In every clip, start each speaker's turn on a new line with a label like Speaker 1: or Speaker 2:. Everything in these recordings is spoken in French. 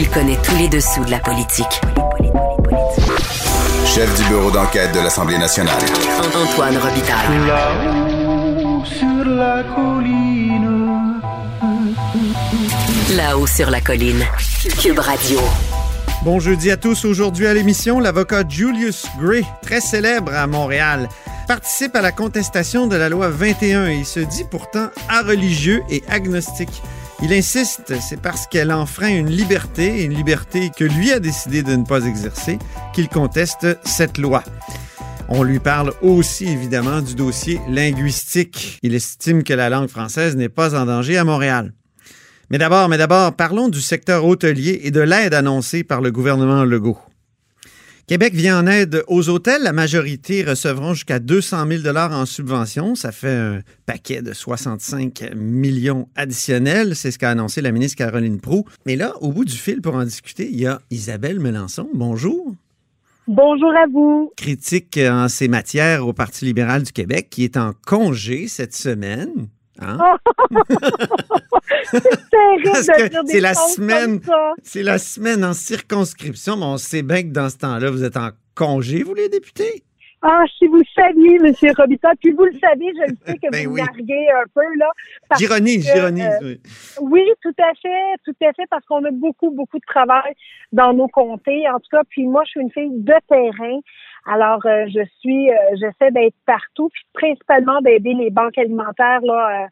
Speaker 1: Il connaît tous les dessous de la politique.
Speaker 2: Chef du bureau d'enquête de l'Assemblée nationale.
Speaker 1: Antoine Robitaille.
Speaker 3: Là-haut sur la colline.
Speaker 1: Là-haut sur la colline. Cube Radio.
Speaker 4: Bon jeudi à tous. Aujourd'hui à l'émission, l'avocat Julius Gray, très célèbre à Montréal, participe à la contestation de la loi 21 et il se dit pourtant religieux et agnostique. Il insiste, c'est parce qu'elle enfreint une liberté, une liberté que lui a décidé de ne pas exercer, qu'il conteste cette loi. On lui parle aussi évidemment du dossier linguistique. Il estime que la langue française n'est pas en danger à Montréal. Mais d'abord, mais d'abord, parlons du secteur hôtelier et de l'aide annoncée par le gouvernement Legault. Québec vient en aide aux hôtels. La majorité recevront jusqu'à 200 000 en subvention. Ça fait un paquet de 65 millions additionnels. C'est ce qu'a annoncé la ministre Caroline Proux. Mais là, au bout du fil pour en discuter, il y a Isabelle Melançon. Bonjour.
Speaker 5: Bonjour à vous.
Speaker 4: Critique en ces matières au Parti libéral du Québec qui est en congé cette semaine. Hein? c'est la semaine, c'est la semaine en circonscription, mais on sait bien que dans ce temps-là, vous êtes en congé, vous les députés?
Speaker 5: Ah, si vous le saviez, M. Robita, puis vous le savez, je le sais que
Speaker 4: Ben
Speaker 5: vous
Speaker 4: oui.
Speaker 5: narguez un peu, là.
Speaker 4: J'ironise, j'ironise,
Speaker 5: euh,
Speaker 4: oui.
Speaker 5: Oui, tout à fait, tout à fait, parce qu'on a beaucoup, beaucoup de travail dans nos comtés. En tout cas, puis moi, je suis une fille de terrain. Alors, euh, je suis, euh, j'essaie d'être partout, puis principalement d'aider les banques alimentaires, là. euh,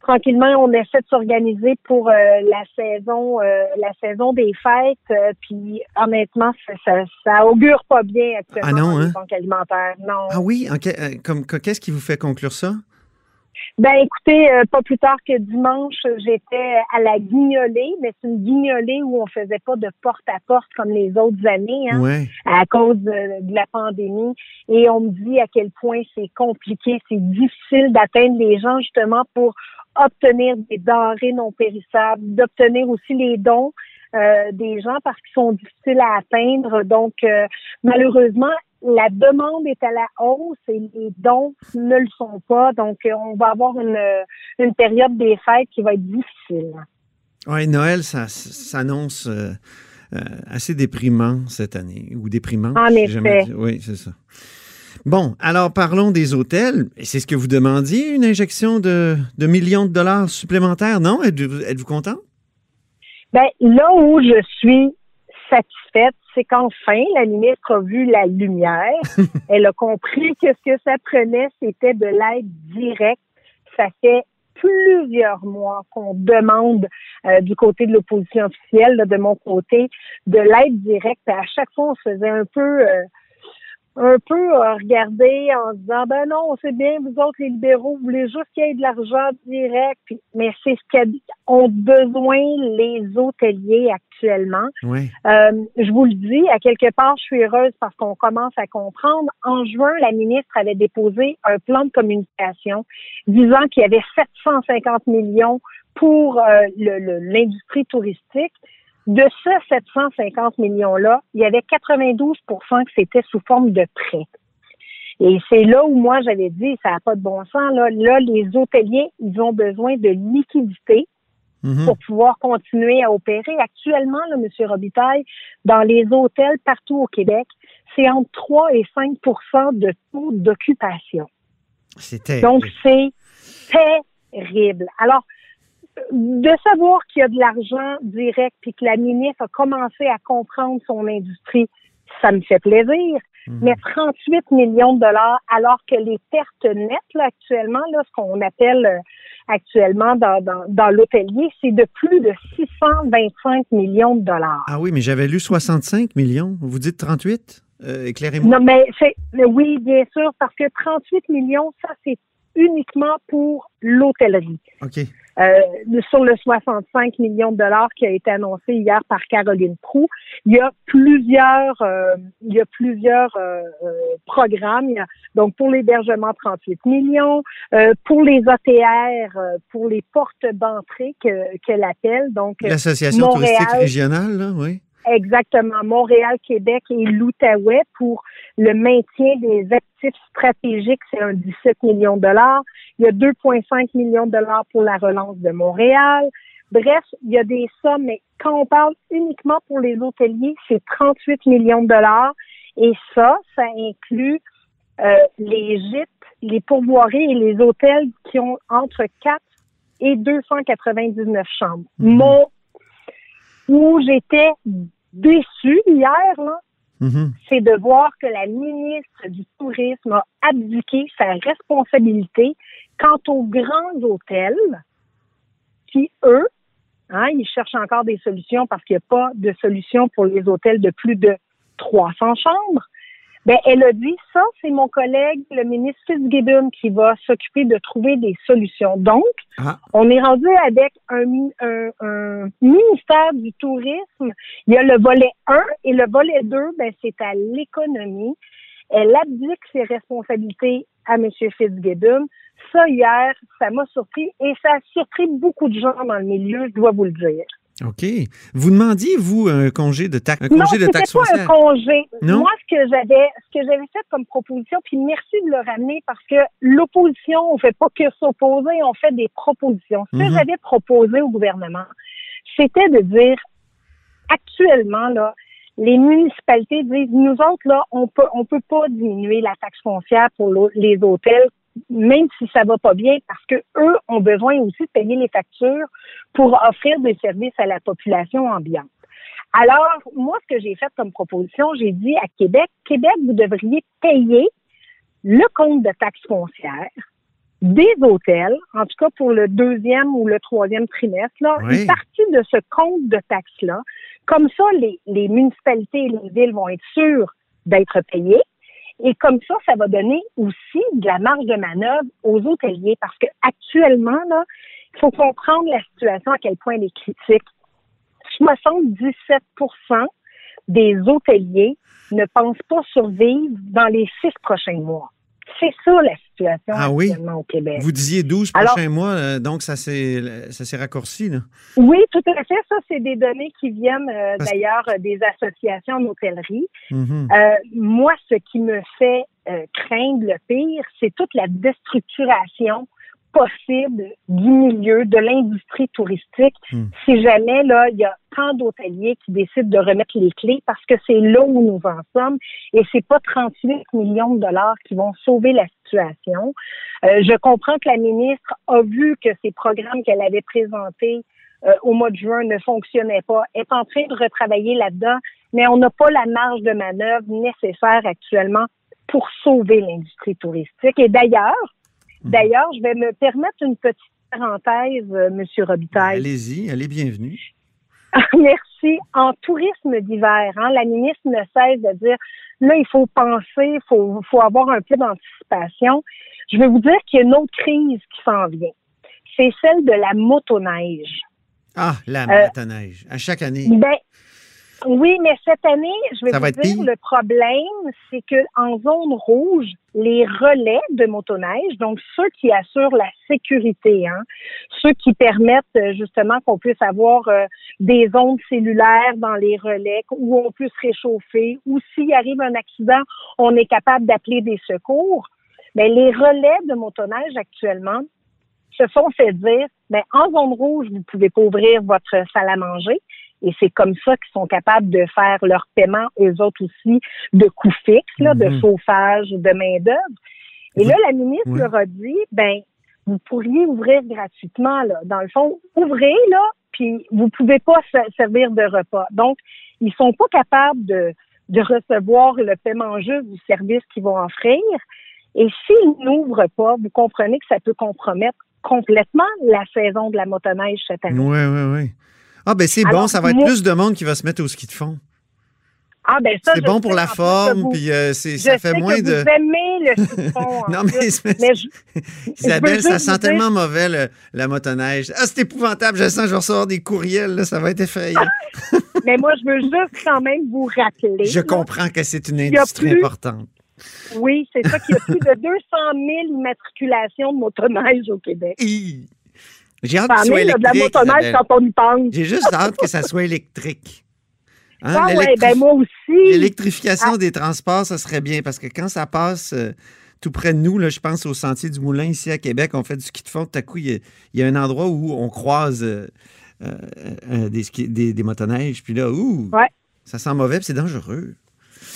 Speaker 5: tranquillement, on essaie de s'organiser pour la saison, la saison des fêtes. puis honnêtement, ça, ça, ça augure pas bien actuellement
Speaker 4: Ah non, hein?
Speaker 5: les banques alimentaires. Non.
Speaker 4: Ah oui, euh, comme, que- qu'est-ce qui vous fait conclure ça?
Speaker 5: Ben écoutez, euh, pas plus tard que dimanche, j'étais à la guignolée, mais c'est une guignolée où on faisait pas de porte à porte comme les autres années, hein,
Speaker 4: Ouais.
Speaker 5: à cause de, de la pandémie. Et on me dit à quel point c'est compliqué, c'est difficile d'atteindre les gens justement pour obtenir des denrées non périssables, d'obtenir aussi les dons. euh, des gens parce qu'ils sont difficiles à atteindre. Donc, euh, malheureusement, la demande est à la hausse et les dons ne le sont pas. Donc, euh, on va avoir une, euh, une période des fêtes qui va être difficile.
Speaker 4: Oui, Noël, ça s'annonce euh, euh, assez déprimant cette année, ou déprimant.
Speaker 5: En
Speaker 4: jamais
Speaker 5: effet.
Speaker 4: dit- Oui, c'est ça. Bon, alors parlons des hôtels. C'est ce que vous demandiez, une injection de, de millions de dollars supplémentaires, non? Êtes-vous content?
Speaker 5: Ben, là où je suis satisfaite, c'est qu'enfin, la ministre a vu la lumière. Elle a compris que ce que ça prenait, c'était de l'aide directe. Ça fait plusieurs mois qu'on demande euh, du côté de l'opposition officielle, là, de mon côté, de l'aide directe. À chaque fois, on se faisait un peu euh, un peu euh, regarder en se disant ben non, c'est bien, vous autres les libéraux, vous voulez juste qu'il y ait de l'argent direct, Puis- mais c'est ce qu'ont besoin les hôteliers actuellement.
Speaker 4: Oui.
Speaker 5: Euh, je vous le dis, à quelque part, je suis heureuse parce qu'on commence à comprendre. En juin, la ministre avait déposé un plan de communication disant qu'il y avait 750 millions pour euh, le- le- l'industrie touristique. De ce 750 millions-là, il y avait 92% que c'était sous forme de prêt. Et c'est là où moi j'avais dit, ça n'a pas de bon sens. Là, là, les hôteliers, ils ont besoin de liquidité
Speaker 4: Mhm.
Speaker 5: pour pouvoir continuer à opérer. Actuellement, là, M. Robitaille, dans les hôtels partout au Québec, c'est entre 3 et 5% de taux d'occupation.
Speaker 4: C'était.
Speaker 5: Donc, c'est terrible. Alors, de savoir qu'il y a de l'argent direct puis que la ministre a commencé à comprendre son industrie, ça me fait plaisir.
Speaker 4: Mhm.
Speaker 5: Mais 38 millions de dollars, alors que les pertes nettes, là, actuellement, là, ce qu'on appelle euh, actuellement dans, dans, dans l'hôtelier, c'est de plus de 625 millions de dollars.
Speaker 4: Ah oui, mais j'avais lu 65 millions. Vous dites 38? Euh, Éclairez-moi.
Speaker 5: Non, mais c'est mais oui, bien sûr, parce que 38 millions, ça, c'est uniquement pour l'hôtellerie.
Speaker 4: OK.
Speaker 5: Euh, sur le 65 millions de dollars qui a été annoncé hier par Caroline Proux, il y a plusieurs, euh, il y a plusieurs euh, euh programmes. donc pour l'hébergement, 38 millions, euh, pour les OTR, pour les portes d'entrée qu'elle appelle. Donc
Speaker 4: l'association touristique régionale, là, oui.
Speaker 5: Exactement. Montréal, Québec et l'Outaouais pour le maintien des actifs stratégiques, c'est un 17 millions de dollars. Il y a 2,5 millions de dollars pour la relance de Montréal. Bref, il y a des sommes, mais quand on parle uniquement pour les hôteliers, c'est 38 millions de dollars. Et ça, ça inclut euh, les gîtes, les pourvoiries et les hôtels qui ont entre 4 et 299 chambres. Mmh. Mon, où j'étais déçu hier, là, mm-hmm. c'est de voir que la ministre du Tourisme a abdiqué sa responsabilité quant aux grands hôtels qui, eux, hein, ils cherchent encore des solutions parce qu'il n'y a pas de solution pour les hôtels de plus de 300 chambres. Ben, elle a dit ça, c'est mon collègue, le ministre Fitzgibbon, qui va s'occuper de trouver des solutions. Donc, ah. on est rendu avec un, un, ministère du tourisme. Il y a le volet 1 et le volet 2, ben, c'est à l'économie. Elle abdique ses responsabilités à M. Fitzgibbon. Ça, hier, ça m'a surpris et ça a surpris beaucoup de gens dans le milieu, je dois vous le dire.
Speaker 4: OK. Vous demandiez, vous, un congé de taxe, un
Speaker 5: congé
Speaker 4: de taxe
Speaker 5: pas un congé. Moi, ce que j'avais, ce que j'avais fait comme proposition, puis merci de le ramener parce que l'opposition, on fait pas que s'opposer, on fait des propositions. Ce que mhm. j'avais proposé au gouvernement, c'était de dire, actuellement, là, les municipalités disent, nous autres, là, on peut, on peut pas diminuer la taxe foncière pour les hôtels même si ça va pas bien, parce que eux ont besoin aussi de payer les factures pour offrir des services à la population ambiante. Alors, moi, ce que j'ai fait comme proposition, j'ai dit à Québec, Québec, vous devriez payer le compte de taxes foncières des hôtels, en tout cas pour le deuxième ou le troisième trimestre, là, une partie de ce compte de taxes-là. Comme ça, les, les municipalités et les villes vont être sûres d'être payées. Et comme ça, ça va donner aussi de la marge de manœuvre aux hôteliers parce que actuellement, il faut comprendre la situation à quel point elle est critique. 77% des hôteliers ne pensent pas survivre dans les six prochains mois. C'est ça la situation ah actuellement au Québec.
Speaker 4: Vous disiez 12 prochains mois, euh, donc ça s'est raccourci là.
Speaker 5: Oui, tout à fait. Ça, c'est des données qui viennent euh, d'ailleurs euh, des associations d'hôtellerie. Mm-hmm. moi, ce qui me fait craindre le pire, c'est toute la déstructuration possible du milieu, de l'industrie touristique, hmm. si jamais là, il y a tant d'hôteliers qui décident de remettre les clés parce que c'est là où nous en sommes et c'est pas 38 millions de dollars qui vont sauver la situation. Euh, je comprends que la ministre a vu que ces programmes qu'elle avait présentés euh, au mois de juin ne fonctionnaient pas, est en train de retravailler là-dedans, mais on n'a pas la marge de manœuvre nécessaire actuellement pour sauver l'industrie touristique. Et d'ailleurs. D'ailleurs, je vais me permettre une petite parenthèse, euh, Monsieur Robitaille.
Speaker 4: Allez-y, allez bienvenue.
Speaker 5: Merci. En tourisme d'hiver, hein, la ministre ne cesse de dire là, il faut penser, il faut, faut avoir un peu d'anticipation. Je vais vous dire qu'il y a une autre crise qui s'en vient. C'est celle de la motoneige.
Speaker 4: Ah, la euh, motoneige. À chaque année.
Speaker 5: Ben, oui, mais cette année, je vais vous dire, le problème, c'est que en zone rouge, les relais de motoneige, donc ceux qui assurent la sécurité, hein, ceux qui permettent euh, justement qu'on puisse avoir euh, des ondes cellulaires dans les relais où on peut se réchauffer, ou s'il arrive un accident, on est capable d'appeler des secours. Mais les relais de motoneige actuellement se sont fait dire, mais en zone rouge, vous pouvez pas ouvrir votre salle à manger. Et c'est comme ça qu'ils sont capables de faire leur paiement, eux autres aussi, de coûts fixes, là, de mhm. chauffage, de main-d'œuvre. Et là, la ministre leur a dit, ben, vous pourriez ouvrir gratuitement, là. Dans le fond, ouvrez, là, puis vous pouvez pas servir de repas. Donc, ils sont pas capables de, de recevoir le paiement juste du service qu'ils vont offrir. Et s'ils n'ouvrent pas, vous comprenez que ça peut compromettre complètement la saison de la motoneige cette année.
Speaker 4: Oui, oui, oui. Ah, ben c'est bon, ça va être plus de monde qui va se mettre au ski de fond.
Speaker 5: Ah, ben ça,
Speaker 4: C'est bon pour la forme, puis euh, ça fait moins
Speaker 5: que
Speaker 4: de.
Speaker 5: Vous aimez le
Speaker 4: Non, mais,
Speaker 5: je-
Speaker 4: Isabelle, ça sent tellement mauvais, le- la motoneige. Ah, c'est épouvantable. Je sens que je vais recevoir des courriels. là, ça va être effrayant.
Speaker 5: mais moi, je veux juste quand même vous rappeler.
Speaker 4: Je
Speaker 5: là,
Speaker 4: comprends que c'est une industrie
Speaker 5: plus-
Speaker 4: importante.
Speaker 5: Oui, c'est ça qu'il y a plus de 200 000 immatriculations de motoneige au Québec.
Speaker 4: J'ai hâte
Speaker 5: Ça en
Speaker 4: qu'il soit électrique.
Speaker 5: motoneige
Speaker 4: Isabelle.
Speaker 5: quand on y pense.
Speaker 4: J'ai juste hâte que ça soit électrique. Hein,
Speaker 5: Ah ouais, ben moi aussi.
Speaker 4: L'électrification
Speaker 5: Ah.
Speaker 4: des transports, ça serait bien parce que quand ça passe euh, tout près de nous, là, je pense au sentier du Moulin ici à Québec, on fait du ski de fond. Tout à coup, il y a, il y a un endroit où on croise euh, euh, des, ski- des, des motoneiges. Puis là, ouh,
Speaker 5: Ouais.
Speaker 4: ça sent mauvais, puis c'est dangereux.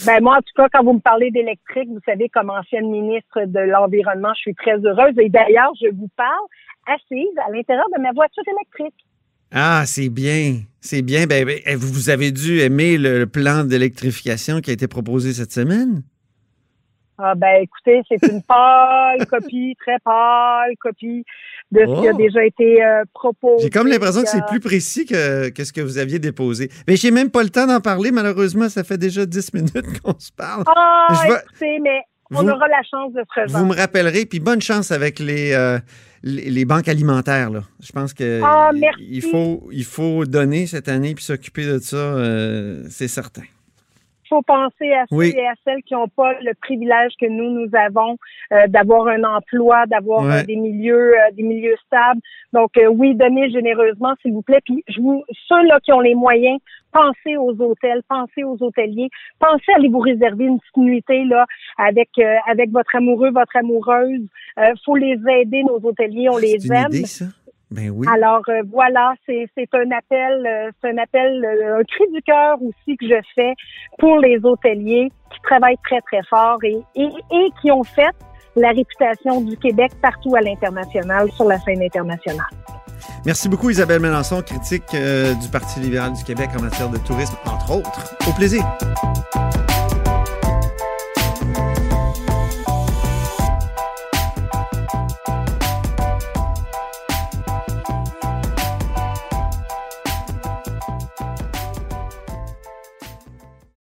Speaker 5: Ben moi, en tout cas, quand vous me parlez d'électrique, vous savez, comme ancienne ministre de l'Environnement, je suis très heureuse. Et d'ailleurs, je vous parle assise à l'intérieur de ma voiture électrique.
Speaker 4: Ah, c'est bien. C'est bien. Ben, ben, eh, vous avez dû aimer le plan d'électrification qui a été proposé cette semaine?
Speaker 5: Ah ben écoutez, c'est une pâle copie, très pâle copie de ce qui a
Speaker 4: Oh.
Speaker 5: déjà été euh, proposé.
Speaker 4: J'ai comme l'impression que c'est
Speaker 5: Euh,
Speaker 4: plus précis que, que ce que vous aviez déposé. Mais j'ai même pas le temps d'en parler, malheureusement. Ça fait déjà 10 minutes qu'on se parle.
Speaker 5: Ah,
Speaker 4: Je vais-
Speaker 5: écoutez, mais on
Speaker 4: Vous-
Speaker 5: aura la chance de se
Speaker 4: Vous me rappellerez, puis bonne chance avec les, euh, les, les banques alimentaires. Là. Je pense que
Speaker 5: Ah,
Speaker 4: il, faut, il faut donner cette année puis s'occuper de ça, euh, c'est certain.
Speaker 5: Il faut penser à ceux
Speaker 4: Oui.
Speaker 5: et à celles qui n'ont pas le privilège que nous, nous avons euh, d'avoir un emploi, d'avoir
Speaker 4: Ouais.
Speaker 5: euh, des milieux euh, des milieux stables. Donc, euh, oui, donnez généreusement, s'il vous plaît. Puis, je vous, ceux-là qui ont les moyens, pensez aux hôtels, pensez aux hôteliers, pensez à aller vous réserver une petite nuitée là, avec, euh, avec votre amoureux, votre amoureuse. Euh, faut les aider, nos hôteliers, on les aime.
Speaker 4: idée, ça? Ben oui.
Speaker 5: Alors euh, voilà, c'est un appel, euh, c'est un appel, euh, un cri du cœur aussi que je fais pour les hôteliers qui travaillent très très fort et, et, et qui ont fait la réputation du Québec partout à l'international, sur la scène internationale.
Speaker 4: Merci beaucoup, Isabelle Mélenchon, critique du Parti libéral du Québec en matière de tourisme, entre autres. Au plaisir.